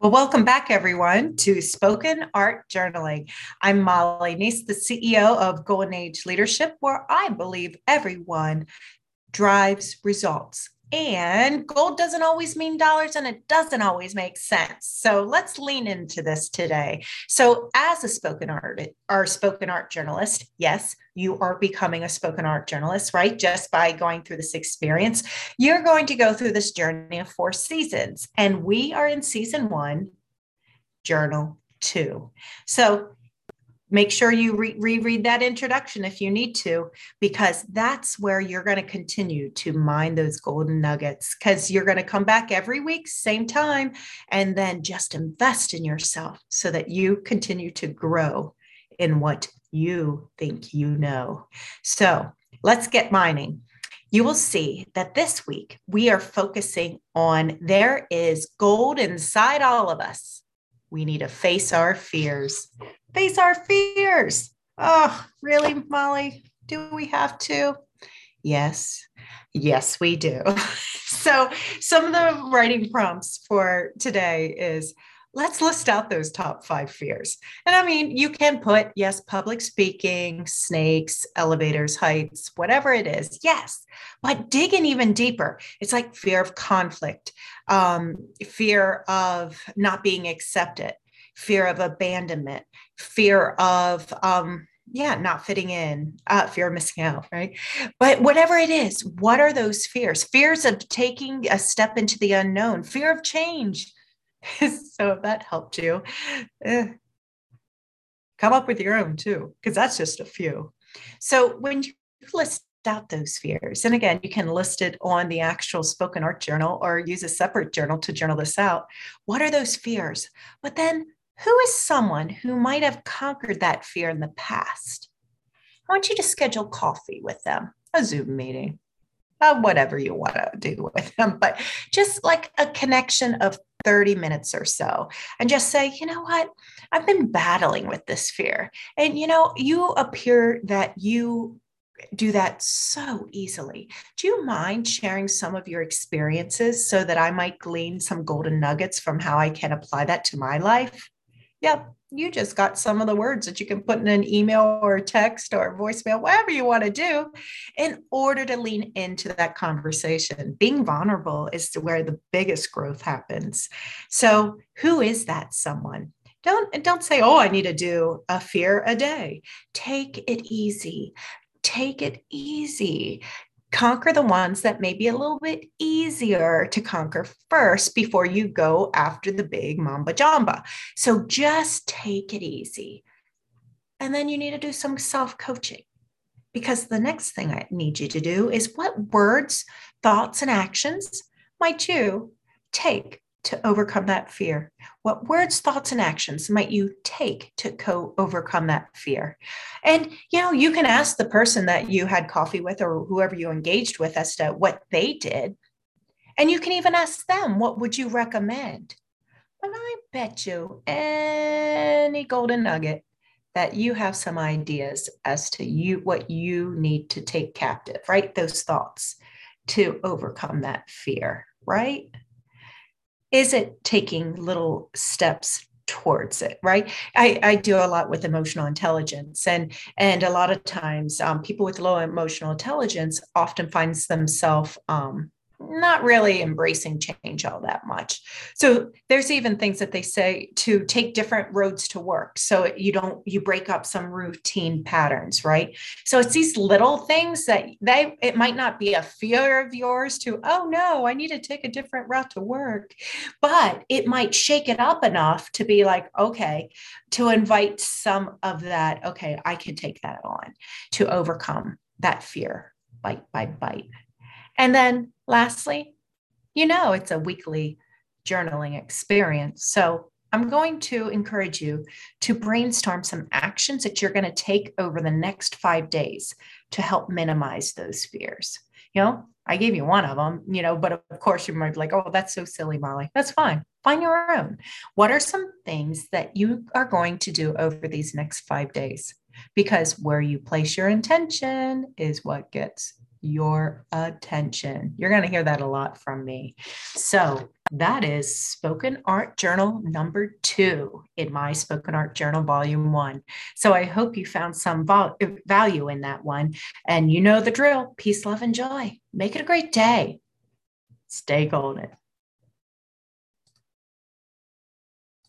Well, welcome back, everyone, to Spoken Art Journaling. I'm Molly Nece, the CEO of Golden Age Leadership, where I believe everyone drives results. And gold doesn't always mean dollars and it doesn't always make sense. So let's lean into this today. So, as a spoken art or spoken art journalist, yes, you are becoming a spoken art journalist, right? Just by going through this experience, you're going to go through this journey of four seasons. And we are in season one, journal two. So make sure you re- reread that introduction if you need to because that's where you're going to continue to mine those golden nuggets because you're going to come back every week same time and then just invest in yourself so that you continue to grow in what you think you know. So let's get mining. You will see that this week we are focusing on there is gold inside all of us we need to face our fears face our fears. Oh, really, Molly? Do we have to? Yes. Yes, we do. so, some of the writing prompts for today is let's list out those top five fears. And I mean, you can put, yes, public speaking, snakes, elevators, heights, whatever it is. Yes. But dig even deeper. It's like fear of conflict, um, fear of not being accepted, fear of abandonment, fear of um, yeah, not fitting in, uh, fear of missing out, right? But whatever it is, what are those fears? Fears of taking a step into the unknown, fear of change. so if that helped you, eh, come up with your own too, because that's just a few. So when you list out those fears, and again, you can list it on the actual spoken art journal or use a separate journal to journal this out. What are those fears? But then who is someone who might have conquered that fear in the past? I want you to schedule coffee with them, a Zoom meeting, uh, whatever you want to do with them, but just like a connection of 30 minutes or so and just say, you know what? I've been battling with this fear. And, you know, you appear that you do that so easily. Do you mind sharing some of your experiences so that I might glean some golden nuggets from how I can apply that to my life? Yep, you just got some of the words that you can put in an email or text or voicemail, whatever you want to do, in order to lean into that conversation. Being vulnerable is where the biggest growth happens. So, who is that someone? Don't don't say, "Oh, I need to do a fear a day." Take it easy. Take it easy conquer the ones that may be a little bit easier to conquer first before you go after the big mamba jamba. So just take it easy. And then you need to do some self coaching because the next thing I need you to do is what words, thoughts, and actions might you take to overcome that fear? What words, thoughts, and actions might you take to co overcome that fear? And you know, you can ask the person that you had coffee with or whoever you engaged with as to what they did. And you can even ask them, what would you recommend? And I bet you any golden nugget that you have some ideas as to you what you need to take captive, right? Those thoughts to overcome that fear, right? Is it taking little steps towards it right? I, I do a lot with emotional intelligence and and a lot of times um, people with low emotional intelligence often finds themselves um, not really embracing change all that much. So there's even things that they say to take different roads to work. So you don't you break up some routine patterns, right? So it's these little things that they it might not be a fear of yours to, oh no, I need to take a different route to work, but it might shake it up enough to be like, okay, to invite some of that, okay, I can take that on to overcome that fear bite by bite. And then lastly, you know it's a weekly journaling experience. So I'm going to encourage you to brainstorm some actions that you're going to take over the next five days to help minimize those fears. You know, I gave you one of them, you know, but of course you might be like, oh, that's so silly, Molly. That's fine. Find your own. What are some things that you are going to do over these next five days? Because where you place your intention is what gets your attention. You're going to hear that a lot from me. So, that is Spoken Art Journal number two in my Spoken Art Journal volume one. So, I hope you found some value in that one. And you know the drill peace, love, and joy. Make it a great day. Stay golden.